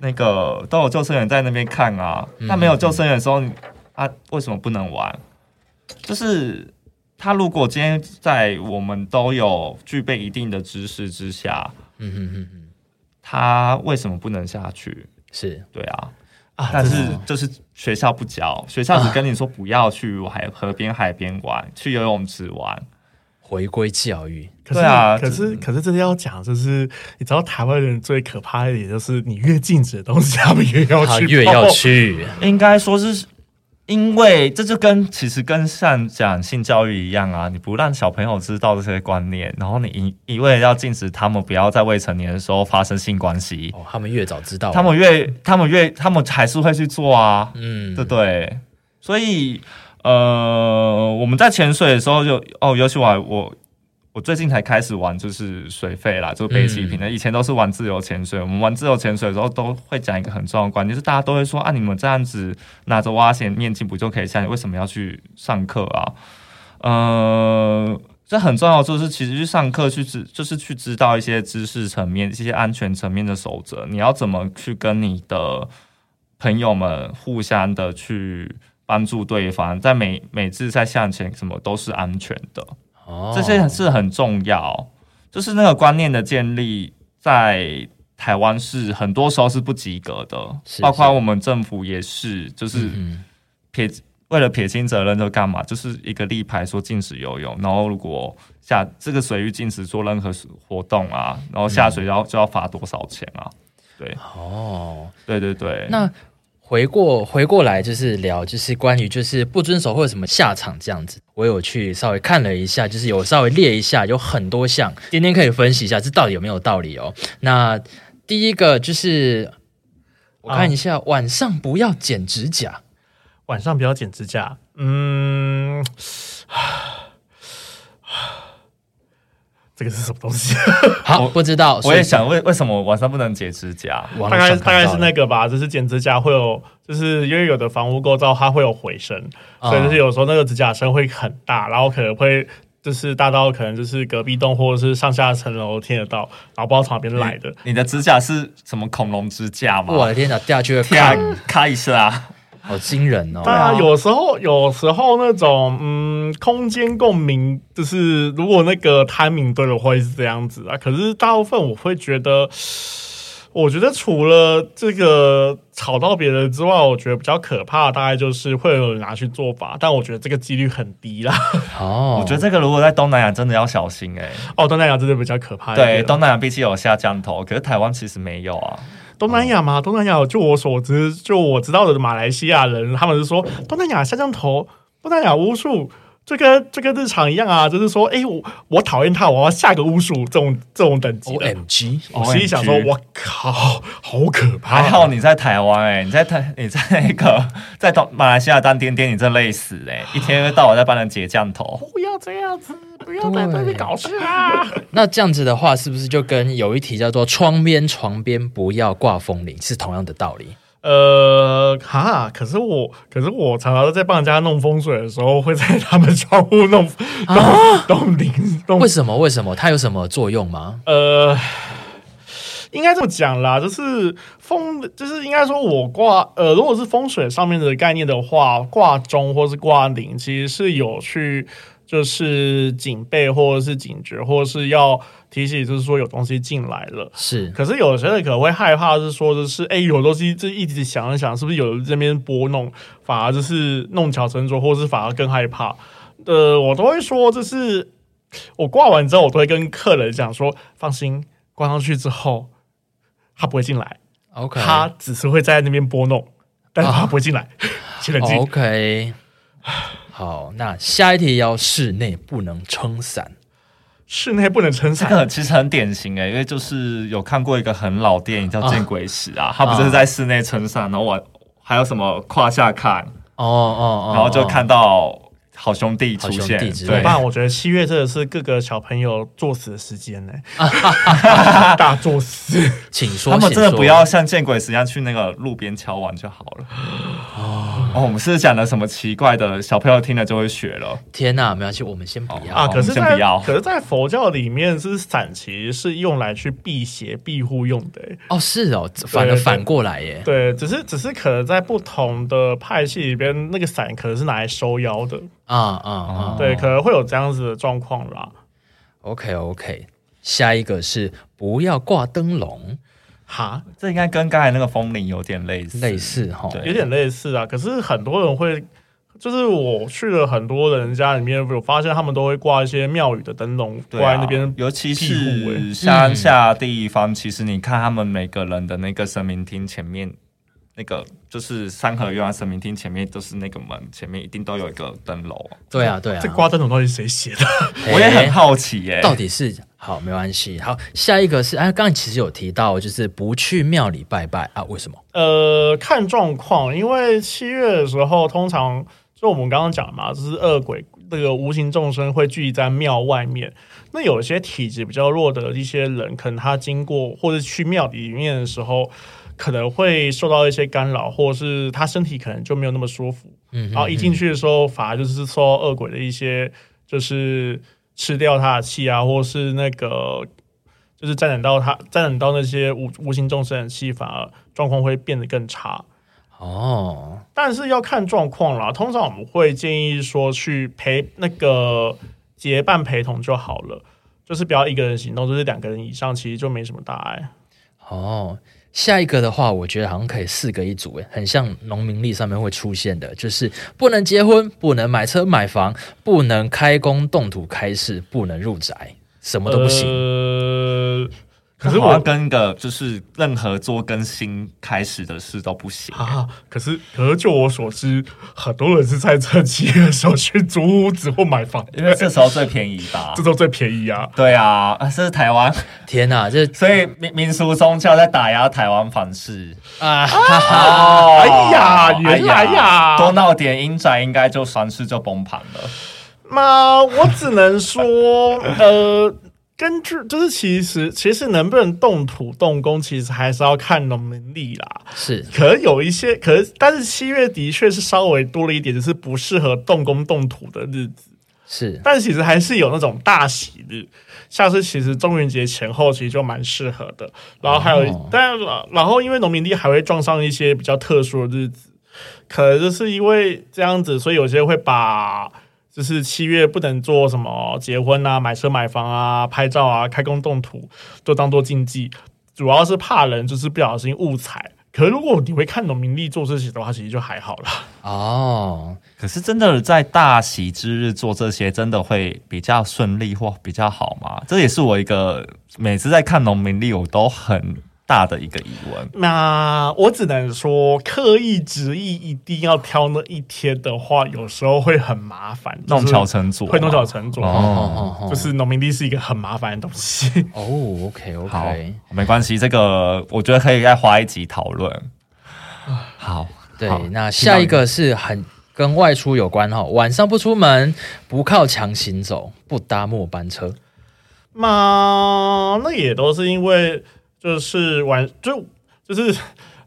那个都有救生员在那边看啊。那、嗯、没有救生员的时候，啊，为什么不能玩？就是他如果今天在我们都有具备一定的知识之下，嗯哼哼哼，他为什么不能下去？是对啊。啊！但是就是学校不教，学校只跟你说不要去海河边、海边玩，去游泳池玩，回归教育。可是啊，可是可是这是要讲，就是你知道台湾人最可怕一点，就是你越禁止的东西，他们越要去，越要去。应该说是。因为这就跟其实跟像讲性教育一样啊，你不让小朋友知道这些观念，然后你一一味要禁止他们不要在未成年的时候发生性关系，哦，他们越早知道，他们越他们越他们还是会去做啊，嗯，对对，所以呃，我们在潜水的时候就哦，尤其我我。我最近才开始玩，就是水肺啦，就背气瓶的。以前都是玩自由潜水。我们玩自由潜水的时候，都会讲一个很重要的观念，就是大家都会说啊，你们这样子拿着蛙鞋面镜不就可以下去？为什么要去上课啊？呃，这很重要，就是其实去上课去知，就是去知道一些知识层面、一些安全层面的守则。你要怎么去跟你的朋友们互相的去帮助对方，在每每次在向前，什么都是安全的。这些是很重要，就是那个观念的建立，在台湾是很多时候是不及格的，是是包括我们政府也是，就是撇、嗯、为了撇清责任就干嘛，就是一个立牌说禁止游泳，然后如果下这个水域禁止做任何活动啊，然后下水要、嗯、就要罚多少钱啊？对，哦，对对对，那。回过回过来就是聊，就是关于就是不遵守会有什么下场这样子。我有去稍微看了一下，就是有稍微列一下，有很多项，今天可以分析一下，这到底有没有道理哦？那第一个就是我看一下，晚上不要剪指甲，晚上不要剪指甲，嗯。这个是什么东西？好，不知道。我也想为为什么晚上不能剪指甲？大概大概是那个吧，就是剪指甲会有，就是因为有的房屋构造它会有回声，嗯、所以就是有时候那个指甲声会很大，然后可能会就是大到可能就是隔壁栋或者是上下层楼听得到，然后不知道从哪边来的。你的指甲是什么恐龙指甲吗？我的天哪，掉下去会 (laughs) 咔咔一下。好惊人哦！对啊，有时候有时候那种嗯，空间共鸣就是如果那个 timing 对的话是这样子啊。可是大部分我会觉得，我觉得除了这个吵到别人之外，我觉得比较可怕大概就是会有人拿去做法，但我觉得这个几率很低啦。哦，我觉得这个如果在东南亚真的要小心哎、欸。哦，东南亚真的比较可怕。对，东南亚毕竟有下降头，可是台湾其实没有啊。东南亚嘛？东南亚，就我所知，就我知道的马来西亚人，他们是说东南亚下降头，东南亚巫术，这跟这跟日常一样啊，就是说，哎、欸，我我讨厌他，我要下个巫术，这种这种等级的。OMG，我心里想说，我靠，好可怕！还好你在台湾，哎，你在台，你在那个 (laughs) 在东马来西亚当颠颠，你真累死哎，一天到晚在帮人解降头，不要这样子。不要在这里搞事啊！(laughs) 那这样子的话，是不是就跟有一题叫做“窗边床边不要挂风铃”是同样的道理？呃，哈，可是我，可是我常常在帮人家弄风水的时候，会在他们窗户弄弄铃。为什么？为什么？它有什么作用吗？呃，应该这么讲啦，就是风，就是应该说我挂呃，如果是风水上面的概念的话，挂钟或是挂铃，其实是有去就是警备或者是警觉，或者是要提醒，就是说有东西进来了。是，可是有些人可能会害怕，是说的是哎，有东西就一直想一想，是不是有人这边拨弄，反而就是弄巧成拙，或者是反而更害怕。呃，我都会说，就是我挂完之后，我都会跟客人讲说，放心。挂上去之后，他不会进来。OK，他只是会在那边拨弄，但是他不会进来。请冷静。OK，(sighs) 好，那下一题要室内不能撑伞。室内不能撑伞，这个其实很典型诶，因为就是有看过一个很老电影叫《见鬼时》啊，他不是在室内撑伞，然后我还有什么胯下看，哦哦，然后就看到。好兄弟出现，对，不然我觉得七月真的是各个小朋友作死的时间呢，(laughs) 大作死。请说，他们真的不要像见鬼时一样去那个路边敲碗就好了。哦，我们是讲了什么奇怪的，小朋友听了就会学了。天哪，没关系，我们先不要啊。可是，在可是，在佛教里面，是伞其实是用来去辟邪庇护用的。哦，是哦，反而反过来耶。对，只是只是可能在不同的派系里边，那个伞可能是拿来收妖的。啊啊啊！对，可能会有这样子的状况啦。OK OK，下一个是不要挂灯笼哈，这应该跟刚才那个风铃有点类似，类似哈，有点类似啊。可是很多人会，就是我去了很多人家里面，我发现他们都会挂一些庙宇的灯笼挂在那边，尤其是乡下地方，其实你看他们每个人的那个神明厅前面。那个就是三合院啊神明厅前面都是那个门，前面一定都有一个灯笼。对啊，对啊，这挂灯笼到底是谁写的？(laughs) 我也很好奇耶、欸，到底是好没关系。好，下一个是哎，刚才其实有提到，就是不去庙里拜拜啊？为什么？呃，看状况，因为七月的时候，通常就我们刚刚讲嘛，就是恶鬼那个无形众生会聚集在庙外面。那有些体质比较弱的一些人，可能他经过或者去庙里面的时候。可能会受到一些干扰，或者是他身体可能就没有那么舒服。嗯，然后一进去的时候，反而就是受到恶鬼的一些，就是吃掉他的气啊，或是那个就是沾染到他，沾染到那些无无形众生的气，反而状况会变得更差。哦，但是要看状况啦。通常我们会建议说去陪那个结伴陪同就好了，就是不要一个人行动，就是两个人以上，其实就没什么大碍。哦。下一个的话，我觉得好像可以四个一组，诶，很像农民历上面会出现的，就是不能结婚，不能买车买房，不能开工动土开市，不能入宅，什么都不行。可是我要跟个就是任何做更新开始的事都不行啊！可是可是就我所知，很多人是在这七月的时候去租屋子或买房，因为这时候最便宜吧？这时候最便宜啊！对啊，这是台湾！天哪，这所以民民俗宗教在打压台湾房市啊！哈哈 (laughs) 哎呀，原来呀，多闹点阴宅，应该就房市就崩盘了。妈，我只能说，呃。根据就是其实其实能不能动土动工，其实还是要看农民历啦。是，可能有一些，可是但是七月的确是稍微多了一点，就是不适合动工动土的日子。是，但其实还是有那种大喜日，像是其实中元节前后其实就蛮适合的。然后还有，哦、但然后因为农民历还会撞上一些比较特殊的日子，可能就是因为这样子，所以有些人会把。就是七月不能做什么结婚啊、买车买房啊、拍照啊、开工动土，都当做禁忌。主要是怕人就是不小心误踩。可是如果你会看农民历做这些的话，其实就还好了。(laughs) 哦，可是真的在大喜之日做这些，真的会比较顺利或比较好吗？这也是我一个每次在看农民历，我都很。大的一个疑问，那我只能说，刻意执意一定要挑那一天的话，有时候会很麻烦，弄巧成拙，会弄巧成拙。哦，就是农民地是一个很麻烦的东西。哦，OK OK，好，没关系，这个我觉得可以再花一集讨论。好，对，那下一个是很跟外出有关哈，晚上不出门，不靠墙行走，不搭末班车。嘛，那也都是因为。就是晚就就是，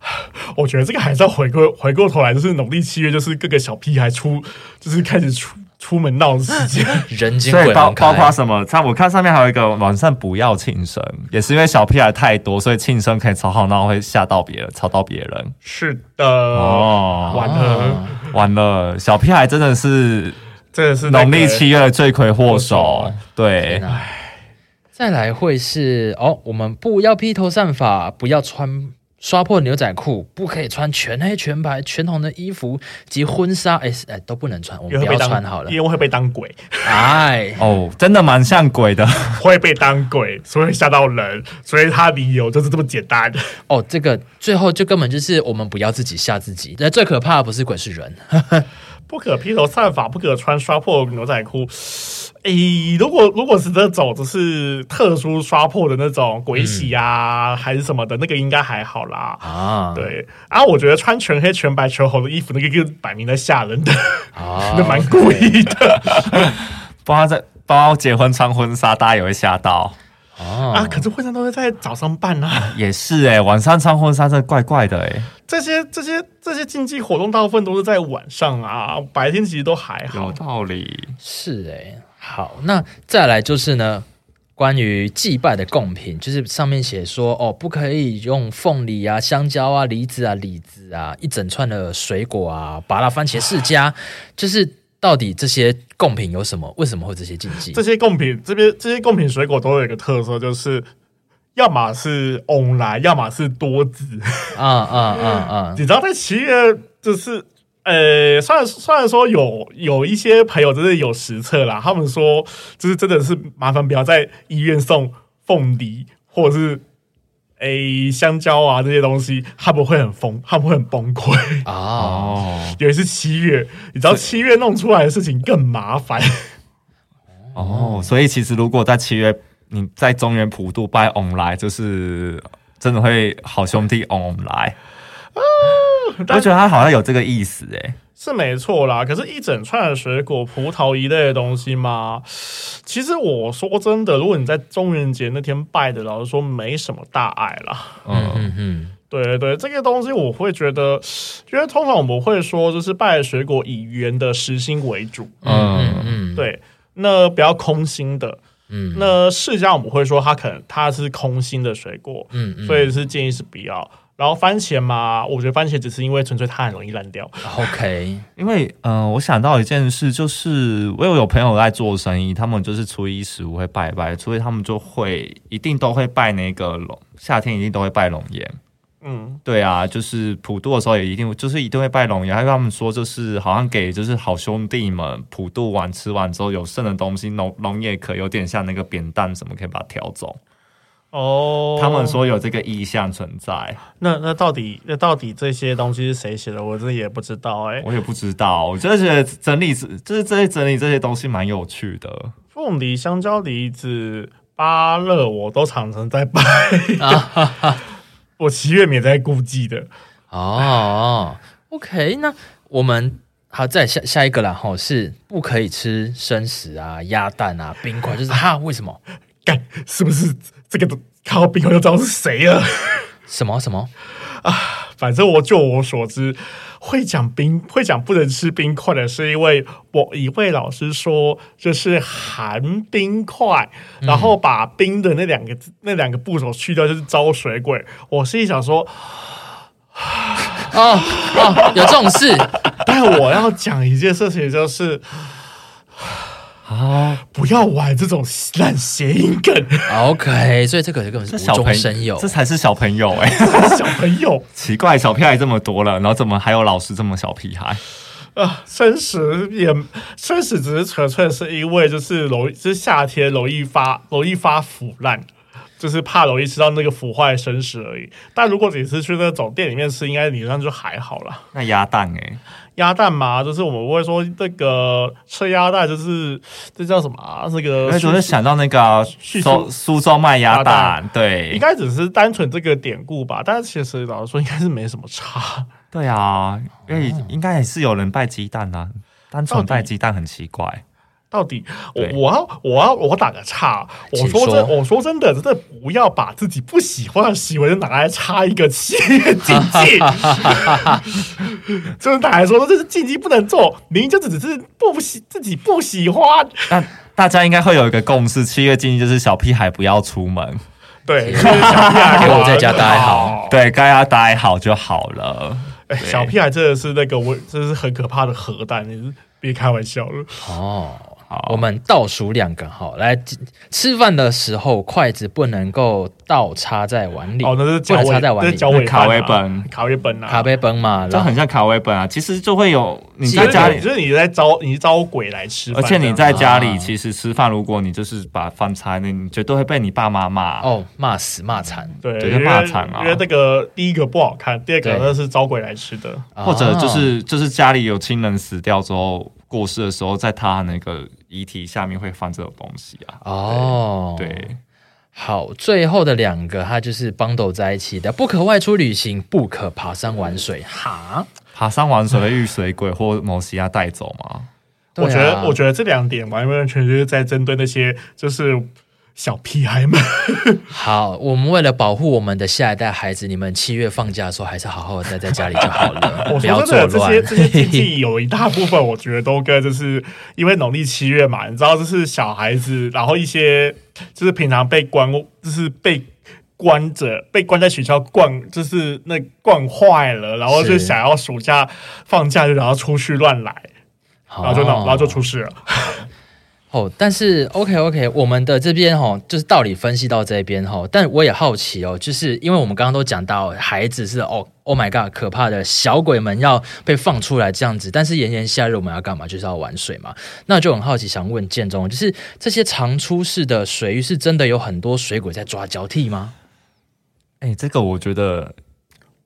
(laughs) 我觉得这个还是要回过回过头来，就是农历七月，就是各个小屁孩出，就是开始出出门闹的时间。(laughs) 人精所以包包括什么？他我看上面还有一个晚上不要庆生，也是因为小屁孩太多，所以庆生可以吵吵闹，会吓到别人，吵到别人。是的，哦，完了，啊完了，小屁孩真的是真的是农历七月的罪魁祸祸首首。对再来会是哦，我们不要披头散发，不要穿刷破牛仔裤，不可以穿全黑、全白、全红的衣服及婚纱，哎哎都不能穿，我们不要穿好了因。为会被当鬼，哎，哦，真的蛮像鬼的。(laughs) 会被当鬼，所以会吓到人，所以他理由就是这么简单。哦，这个最后就根本就是我们不要自己吓自己。那最可怕的不是鬼，是人。不可披头散发，不可穿刷破牛仔裤。诶，如果如果是这种就是特殊刷破的那种鬼洗啊，还是什么的，那个应该还好啦。啊，对啊，我觉得穿全黑、全白、全红的衣服，那个就摆明在吓人的，啊 (laughs) 那蛮故意的 (laughs) 不然在包结婚穿婚纱，大家也会吓到。啊啊。可是婚纱都是在早上办啊，也是哎、晚上穿婚纱真的怪怪的哎、这些这些这些竞技活动大部分都是在晚上啊，白天其实都还好有。道理。是哎、好，那再来就是呢，关于祭拜的贡品，就是上面写说哦，不可以用凤梨啊、香蕉啊、梨子啊、李子啊，一整串的水果啊，芭乐、番茄世家，就是到底这些贡品有什么？为什么会这些禁忌这？些贡品这边这些贡品水果都有一个特色，就是要么是翁来，要么是多子。啊啊啊啊！(laughs) 你知道在七月就是。呃，虽然虽然说有有一些朋友真的有实测啦，他们说就是真的是麻烦不要在医院送凤梨或者是诶香蕉啊这些东西，他们会很疯，他们会很崩溃。啊，哦尤其是七月，你知道七月弄出来的事情更麻烦。哦，所以其实如果在七月你在中原普渡拜 on 来，就是真的会好兄弟翁来。(laughs) 我觉得他好像有这个意思哎。是没错啦，可是，一整串的水果、葡萄一类的东西嘛，其实我说真的，如果你在中元节那天拜的，老实说没什么大碍啦。嗯嗯嗯，对对对，这个东西我会觉得，因为通常我们会说，就是拜水果以圆的实心为主，嗯嗯嗯，对，那不要空心的。嗯，那世家我们会说它可能它是空心的水果，嗯嗯所以是建议是不要。然后番茄嘛，我觉得番茄只是因为纯粹它很容易烂掉。OK，(laughs) 因为嗯、呃，我想到一件事，就是我有有朋友在做生意，他们就是初一十五会拜拜，所以他们就会一定都会拜那个龙，夏天一定都会拜龙眼。嗯，对啊，就是普渡的时候也一定就是一定会拜龙眼，还有他们说就是好像给就是好兄弟们普渡完吃完之后有剩的东西，龙龙眼可有点像那个扁担什么，可以把它挑走。哦，他们说有这个意向存在，那那到底那到底这些东西是谁写的？我真的也不知道哎、我也不知道，我就觉得整理就是这些整理这些东西蛮有趣的。凤梨、香蕉、梨子、芭乐，我都常常在拜。(laughs) 我七月也在顾忌的。哦，OK，那我们好再下下一个啦，吼，是不可以吃生食啊、鸭蛋啊、冰块，就是哈，为什么？干，是不是这个都看到冰块就知道是谁了？什么什么 (laughs) 啊？反正我就我所知，会讲冰会讲不能吃冰块的，是因为我一位老师说就是含冰块，然后把冰的那两个字那两个部首去掉，就是招水鬼。我心里想说，哦哦，有这种事 (laughs) 但我要讲一件事情，就是啊，不要玩这种烂谐音梗，？OK，所以这个根本是无中这小朋生有这。才是小朋友哎、小朋友奇怪，小屁孩这么多了，然后怎么还有老师这么小屁孩？啊，生食也生食只是纯粹是因为就是容易，就是夏天容易发容易发腐烂。就是怕容易吃到那个腐坏生食而已，但如果你是去那种店里面吃，应该理论上就还好啦。那鸭蛋哎、鸭蛋嘛，就是我们会说那个吃鸭蛋，就是这叫什么啊？这个我就是想到那个苏苏州卖鸭蛋，对应，该只是单纯这个典故吧，但是其实老实说，应该是没什么差。对啊，因为应该也是有人拜鸡蛋啊，单纯拜鸡蛋很奇怪。到底我我要我要我打个岔，我说真我说真的，真的不要把自己不喜欢的行为拿来插一个七月禁忌。(laughs) 就是他还说这是禁忌不能做，明明就只是不喜自己不喜欢。那大家应该会有一个共识，七月禁忌就是小屁孩不要出门，对，(laughs) 小屁孩给我在家 (laughs) 待好，对，该要待好就好了。欸、小屁孩真的是那个我，这是很可怕的核弹，你是别开玩笑了哦。我们倒数两个哈，来吃饭的时候筷子不能够倒插在碗里哦，那是不能插在碗里，是卡威本，卡威本啊，卡威本嘛，就很像卡威本啊。其实就会有你在家里，就是你在招你招鬼来吃，而且你在家里其实吃饭，如果你就是把饭插那，你绝对会被你爸妈骂。哦，骂死骂惨，对，对，骂惨啊。因为那个第一个不好看，第二个那是招鬼来吃的，或者就是就是家里有亲人死掉之后过世的时候，在他那个。遗体下面会放这种东西啊？哦，对，好，最后的两个，它就是 bundle 在一起的，不可外出旅行，不可爬山玩水。哈，爬山玩水的遇水鬼或某西亚带走吗？啊、我觉得，我觉得这两点完完全全就是在针对那些就是。小屁孩们，(laughs) 好，我们为了保护我们的下一代孩子，你们七月放假的时候还是好好的待在家里就好了。(laughs) 我说真的，这些这些禁忌有一大部分，我觉得都跟就是因为农历七月嘛，你知道，就是小孩子，然后一些就是平常被关，就是被关着，被关在学校惯，就是那惯坏了，然后就想要暑假放假就然后出去乱来，然后就然后就出事了。(laughs) 哦，但是 OK OK，我们的这边哈，就是道理分析到这边哈，但我也好奇哦，就是因为我们刚刚都讲到孩子是哦，Oh my God，可怕的小鬼们要被放出来这样子，但是炎炎夏日我们要干嘛？就是要玩水嘛，那就很好奇，想问建中，就是这些常出事的水域是真的有很多水鬼在抓交替吗？哎、这个我觉得，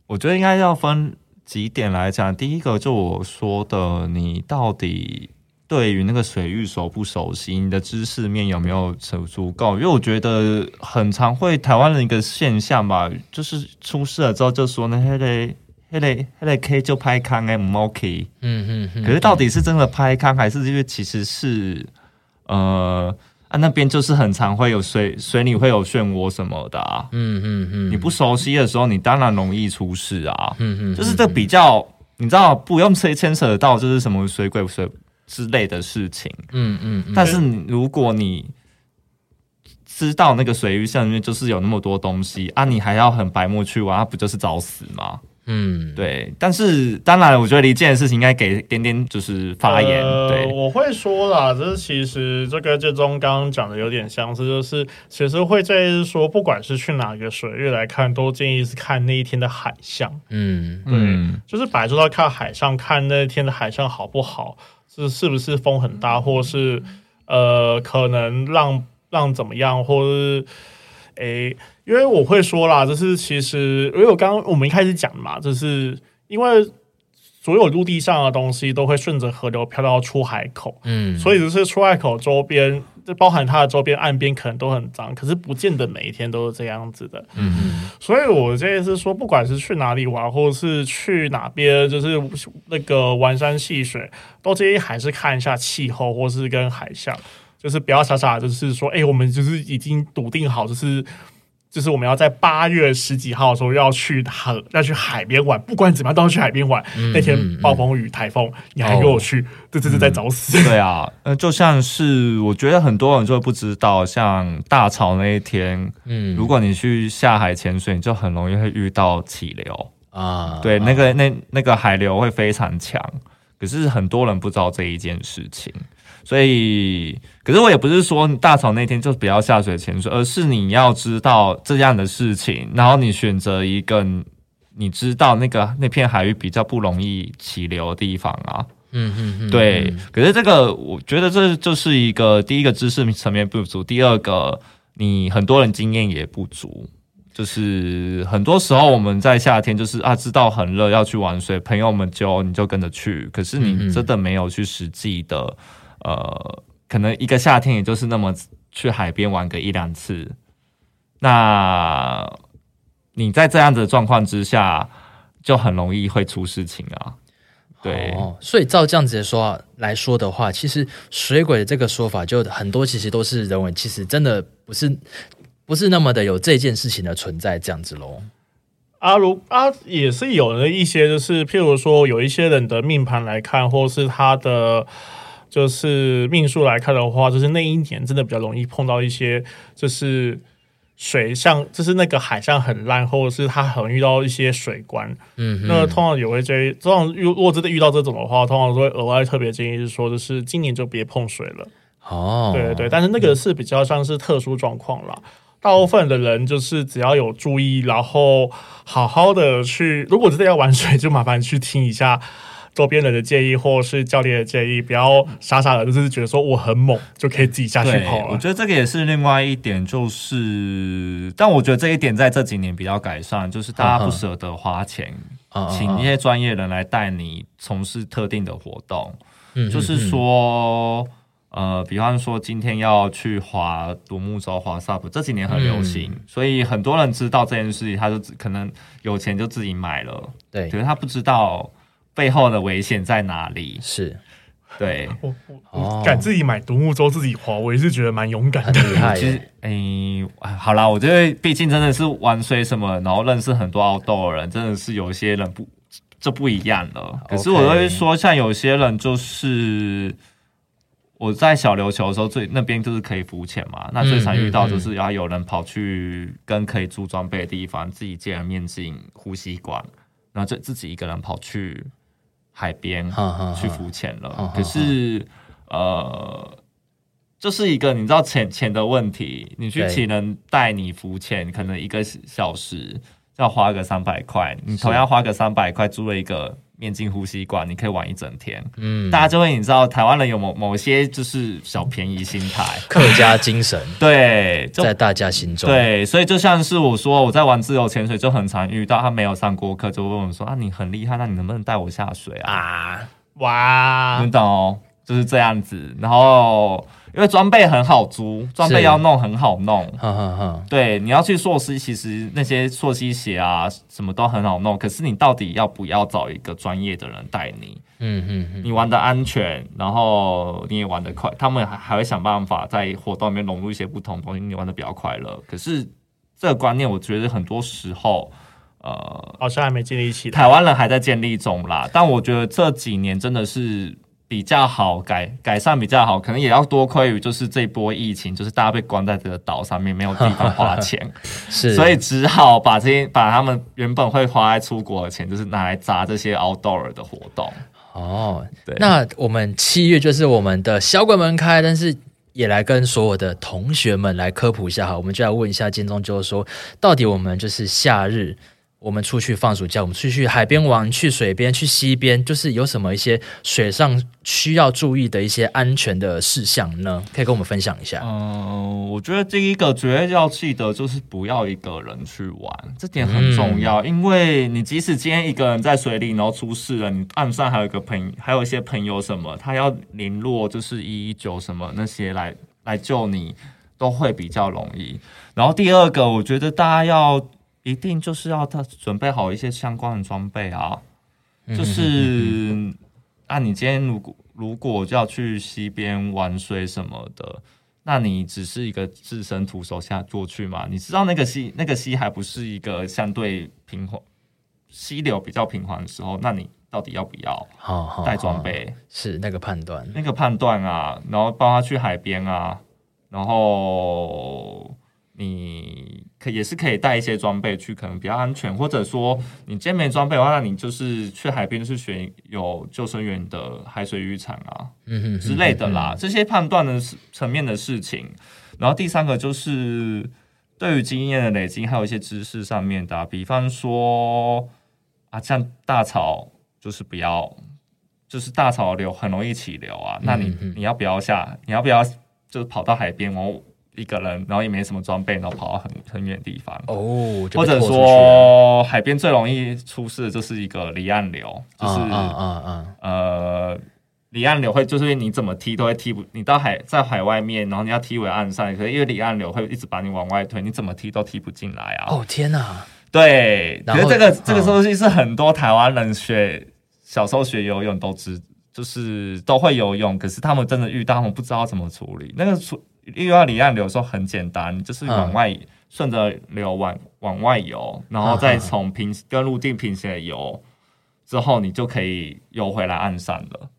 我觉得应该要分几点来讲。第一个就我说的，你到底。对于那个水域熟不熟悉，你的知识面有没有足足够？因为我觉得很常会台湾的一个现象吧，就是出事了之后就说那黑嘞黑嘞黑嘞 K 就拍康哎唔 OK，嗯嗯，可是到底是真的拍康，还是因为其实是呃啊那边就是很常会有水水里会有漩涡什么的啊，嗯嗯嗯，你不熟悉的时候，你当然容易出事啊，嗯嗯，就是这比较你知道不用牵牵扯到就是什么水鬼水。之类的事情，嗯嗯，嗯，但是如果你知道那个水域下面就是有那么多东西啊，你还要很白目去玩，那不就是找死吗？嗯，对。但是当然，我觉得离这件事情应该给点点就是发言。呃、对，我会说啦，这其实这个建中刚刚讲的有点相似，就是其实会在说，不管是去哪个水域来看，都建议是看那一天的海象。嗯，对，嗯、就是本来就要看海上，看那一天的海象好不好。是是不是风很大，或是呃，可能浪浪怎么样，或是诶、欸，因为我会说啦，就是其实，因为我刚刚我们一开始讲嘛，就是因为所有陆地上的东西都会顺着河流漂到出海口，嗯，所以就是出海口周边。这包含它的周边岸边可能都很脏，可是不见得每一天都是这样子的。嗯嗯，所以我建议是说，不管是去哪里玩，或者是去哪边，就是那个玩山戏水，都建议还是看一下气候，或是跟海象，就是不要傻傻，就是说，哎，我们就是已经笃定好，就是。就是我们要在八月十几号的时候要去海要去海边玩，不管怎么样都要去海边玩。嗯、那天暴风雨、台风，嗯、你还跟我去，哦、这这是在找死。对啊，呃，就像是我觉得很多人就会不知道，像大潮那一天，嗯，如果你去下海潜水，你就很容易会遇到起流啊。对，那个那那个海流会非常强，可是很多人不知道这一件事情。所以，可是我也不是说大潮那天就不要下水潜水，而是你要知道这样的事情，然后你选择一个你知道那个那片海域比较不容易起流的地方啊。嗯嗯嗯，对。可是这个，我觉得这就是一个第一个知识层面不足，第二个你很多人经验也不足。就是很多时候我们在夏天就是啊，知道很热要去玩水，朋友们就你就跟着去，可是你真的没有去实际的。呃，可能一个夏天也就是那么去海边玩个一两次，那你在这样子的状况之下，就很容易会出事情啊。对，哦，所以照这样子的说来说的话，其实水鬼的这个说法，就很多其实都是人为，其实真的不是不是那么的有这件事情的存在这样子喽。啊，如啊，也是有了一些，就是譬如说，有一些人的命盘来看，或是他的就是命数来看的话，就是那一年真的比较容易碰到一些，就是水像，就是那个海上很烂，或者是他很遇到一些水关。嗯，那通常也会这，通常如果真的遇到这种的话，通常都会额外特别建议是说，就是今年就别碰水了。哦，对对对，但是那个是比较像是特殊状况啦。大部分的人就是只要有注意，然后好好的去，如果真的要玩水，就麻烦去听一下周边人的建议，或是教练的建议，不要傻傻的，就是觉得说我很猛就可以自己下去跑了。我觉得这个也是另外一点，就是，但我觉得这一点在这几年比较改善，就是大家不舍得花钱，嗯、请一些专业人来带你从事特定的活动，嗯，就是说。呃，比方说今天要去滑独木舟、滑 SUP，这几年很流行，嗯、所以很多人知道这件事情，他就可能有钱就自己买了。对，可是他不知道背后的危险在哪里。是，对，我我敢自己买独木舟自己划，我也是觉得蛮勇敢的。厉害。其实，哎，好啦，我觉得毕竟真的是玩水什么，然后认识很多 outdoor 人，真的是有些人不就不一样了。可是我会说，像有些人就是。我在小琉球的时候，最那边就是可以浮潜嘛。那最常遇到就是要有人跑去跟可以租装备的地方，自己借了面镜、呼吸管，然后就自己一个人跑去海边去浮潜了。可是呃，就是一个你知道钱钱的问题，你去请人带你浮潜，可能一个小时要花个三百块，你同样花个三百块租了一个。面镜、呼吸管，你可以玩一整天。嗯，大家就会你知道，台湾人有某某些就是小便宜心态，客家精神，(laughs) 对，在大家心中。对，所以就像是我说，我在玩自由潜水就很常遇到，他没有上过课，就问我说啊，你很厉害，那你能不能带我下水啊？啊，哇，你懂哦，就是这样子，然后。因为装备很好租，装备要弄很好弄。呵呵呵对，你要去溯溪，其实那些溯溪鞋啊，什么都很好弄。可是你到底要不要找一个专业的人带你？嗯嗯嗯。你玩的安全，然后你也玩的快，他们还还会想办法在活动里面融入一些不同东西，你玩的比较快乐。可是这个观念，我觉得很多时候，呃，好像还没建立起来。台湾人还在建立中啦，但我觉得这几年真的是。比较好改改善比较好，可能也要多亏于就是这波疫情，就是大家被关在这个岛上面，没有地方花钱，(laughs) 是，所以只好把这些把他们原本会花在出国的钱，就是拿来砸这些 outdoor 的活动。哦，对，那我们七月就是我们的小鬼门开，但是也来跟所有的同学们来科普一下哈，我们就来问一下建中，就是说到底我们就是夏日。我们出去放暑假，我们出去海边玩，去水边，去溪边，就是有什么一些水上需要注意的一些安全的事项呢？可以跟我们分享一下。嗯、呃，我觉得第一个绝对要记得就是不要一个人去玩，这点很重要。嗯、因为你即使今天一个人在水里，然后出事了，你岸上还有一个朋，还有一些朋友什么，他要联络就是一一九什么那些来来救你，都会比较容易。然后第二个，我觉得大家要。一定就是要他准备好一些相关的装备啊，就是啊，你今天如果如果就要去溪边玩水什么的，那你只是一个自身徒手下过去嘛？你知道那个溪那个溪还不是一个相对平缓，溪流比较平缓的时候，那你到底要不要带装备？是那个判断，那个判断啊，然后帮他去海边啊，然后。你可也是可以带一些装备去，可能比较安全，或者说你今天没装备的话，那你就是去海边，就是选有救生员的海水浴场啊，嗯哼之类的啦。这些判断的层面的事情。然后第三个就是对于经验的累积，还有一些知识上面的，比方说啊，像大潮就是不要，就是大潮流很容易起流啊，那你你要不要下？你要不要就是跑到海边哦？一个人，然后也没什么装备，然后跑到很很远的地方。哦，或者说海边最容易出事的就是一个离岸流，就是嗯嗯嗯呃离岸流会就是你怎么踢都会踢不，你到海在海外面，然后你要踢回岸上，可是因为离岸流会一直把你往外推，你怎么踢都踢不进来啊！哦天哪，对，可是这个这个东西是很多台湾人学小时候学游泳都知，就是都会游泳，可是他们真的遇到他们不知道怎么处理。那个处。因为离岸流的时候很简单，就是往外顺着流往往外游，然后再从平跟陆地平行的游，之后你就可以游回来岸上了。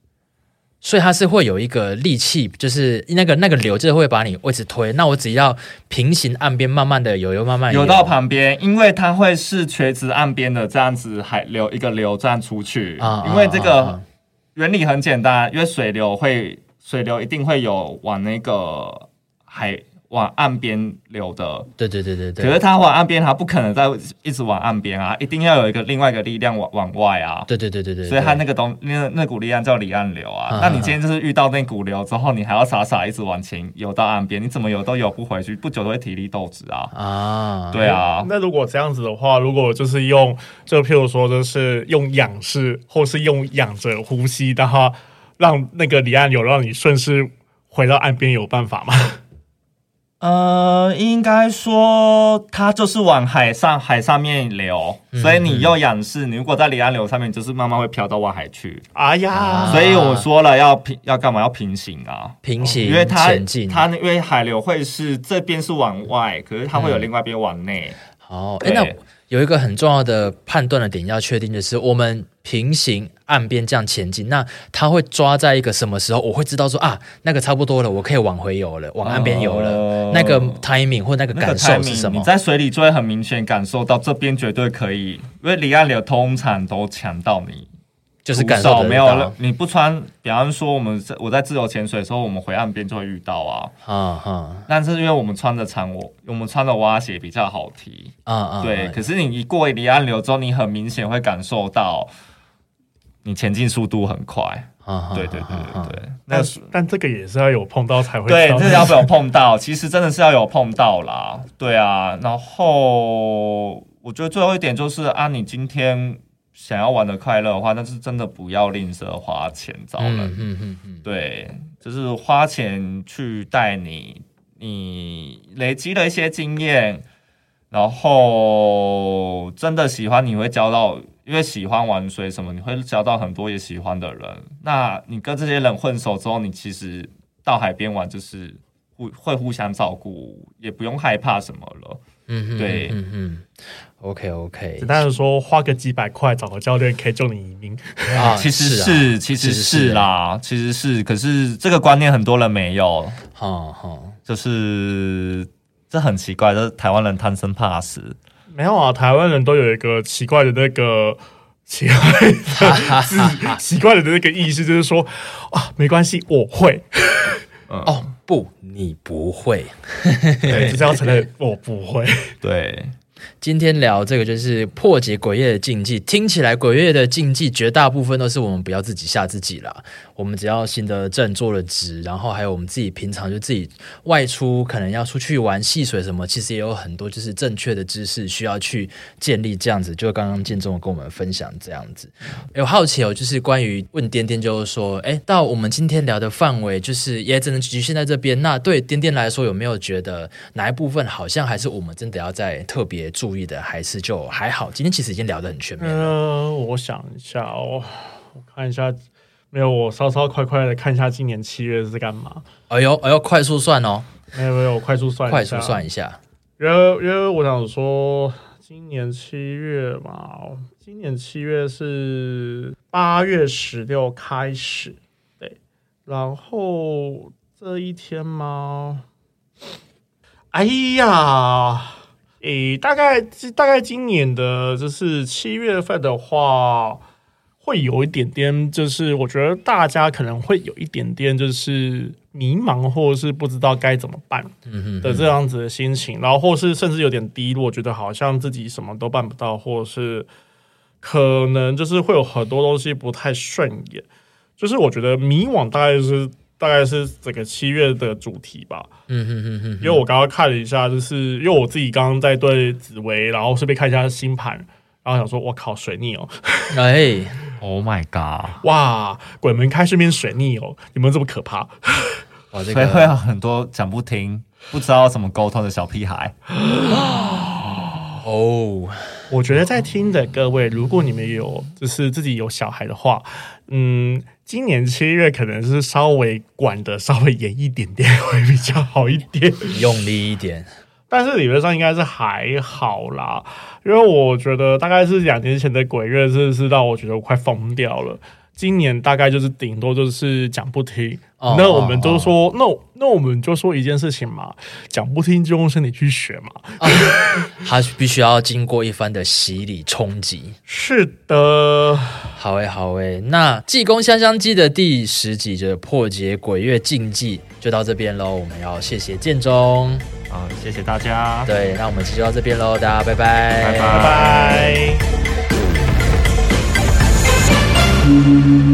所以它是会有一个力气，就是那个那个流，就是会把你位置推。那我只要平行岸边，慢慢的游，游慢慢游，到旁边，因为它会是垂直岸边的这样子海流一个流这样出去。啊，因为这个原理很简单，因为水流会水流一定会有往那个海。往岸边流的，对对对对对。可是它往岸边，它不可能再一直往岸边啊，一定要有一个另外一个力量往往外啊。对对对对对。所以它那个东那那股力量叫离岸流啊。那你今天就是遇到那股流之后，你还要傻傻一直往前游到岸边，你怎么游都游不回去，不久都会体力透支啊。啊，对啊。那如果这样子的话，如果就是用，就譬如说，就是用仰式，或是用仰着呼吸的话，让那个离岸流让你顺势回到岸边，有办法吗？呃，应该说它就是往海上海上面流，嗯、所以你要仰视，你如果在离岸流上面，就是慢慢会飘到外海去。哎呀，所以我说了要平要干嘛？要平行啊，平行，因为它它因为海流会是这边是往外，可是它会有另外一边往内。好、嗯，哎，那有一个很重要的判断的点要确定，的是我们。平行岸边这样前进，那它会抓在一个什么时候？我会知道说啊，那个差不多了，我可以往回游了，往岸边游了。呃、那个 timing 或那个感受是什么？你在水里就会很明显感受到这边绝对可以，因为离岸流通常都强到你，就是感受没有了。你不穿，比方说我们在我在自由潜水的时候，我们回岸边就会遇到啊啊哈。但是因为我们穿着长，我我们穿的蛙鞋比较好提啊啊。对，可是你一过离岸流之后，你很明显会感受到。你前进速度很快，啊、对对对对对。但是但这个也是要有碰到才会。对，这是要不要 (laughs) 碰到？其实真的是要有碰到啦。对啊，然后我觉得最后一点就是啊，你今天想要玩的快乐的话，那是真的不要吝啬花钱找人。嗯嗯嗯嗯。对，就是花钱去带你，你累积了一些经验，然后真的喜欢，你会交到。因为喜欢玩水什么，你会交到很多也喜欢的人。那你跟这些人混熟之后，你其实到海边玩就是互会互相照顾，也不用害怕什么了。嗯哼，对，嗯嗯，OK OK。简单的说，花个几百块找个教练可以救你一命啊！(laughs) 其实是，是啊、其实是啦，其实是。可是这个观念很多人没有。哈哈，就是这很奇怪，就是台湾人贪生怕死。没有啊，台湾人都有一个奇怪的那个奇怪的 (laughs) 奇怪的那个意思，就是说啊，没关系，我会。哦，不，你不会，(laughs) 对，就是要承认 (laughs) 我不会，对。今天聊这个就是破解鬼月的禁忌，听起来鬼月的禁忌绝大部分都是我们不要自己吓自己啦。我们只要行得正，坐得直，然后还有我们自己平常就自己外出，可能要出去玩戏水什么，其实也有很多就是正确的知识需要去建立。这样子，就刚刚建中跟我们分享这样子。有好奇哦，就是关于问颠颠，就是说，哎，到我们今天聊的范围，就是也只能局限在这边。那对颠颠来说，有没有觉得哪一部分好像还是我们真的要再特别注意的，还是就还好？今天其实已经聊得很全面了。我想一下哦，我看一下。没有，我稍稍快快的看一下今年七月是干嘛。哎呦，哎呦，快速算哦。没有没有，快速算一下，快速算一下。因为因为我想说，今年七月嘛，今年七月是八月十六开始，对。然后这一天吗？哎呀，诶，大概大概今年的就是七月份的话。会有一点点，就是我觉得大家可能会有一点点，就是迷茫，或者是不知道该怎么办的这样子的心情，然后或是甚至有点低落，觉得好像自己什么都办不到，或者是可能就是会有很多东西不太顺眼。就是我觉得迷惘大概是大概是整个七月的主题吧。嗯哼哼哼，因为我刚刚看了一下，就是因为我自己刚刚在对紫薇，然后顺便看一下星盘。然后想说，我靠，水逆哦！(laughs) 哎，Oh my god！哇，鬼门开，顺便水逆哦！有没有这么可怕？哇，这个、所以会有很多讲不听、不知道怎么沟通的小屁孩。哦，(gasps) 我觉得在听的各位，如果你们有就是自己有小孩的话，嗯，今年七月可能是稍微管得稍微严一点点会比较好一点，用力一点。但是理论上应该是还好啦，因为我觉得大概是两年前的鬼月，真的是让我觉得我快疯掉了。今年大概就是顶多就是讲不听，哦、那我们就说，哦、那那我们就说一件事情嘛，讲不听就用身体去学嘛。哦、(laughs) 他必须要经过一番的洗礼冲击。是的，好诶好诶，那济公香香鸡的第十集就是破解鬼月禁忌，就到这边喽。我们要谢谢建中，好，谢谢大家。对，那我们就到这边喽，大家拜拜，拜拜。拜拜。Thank you.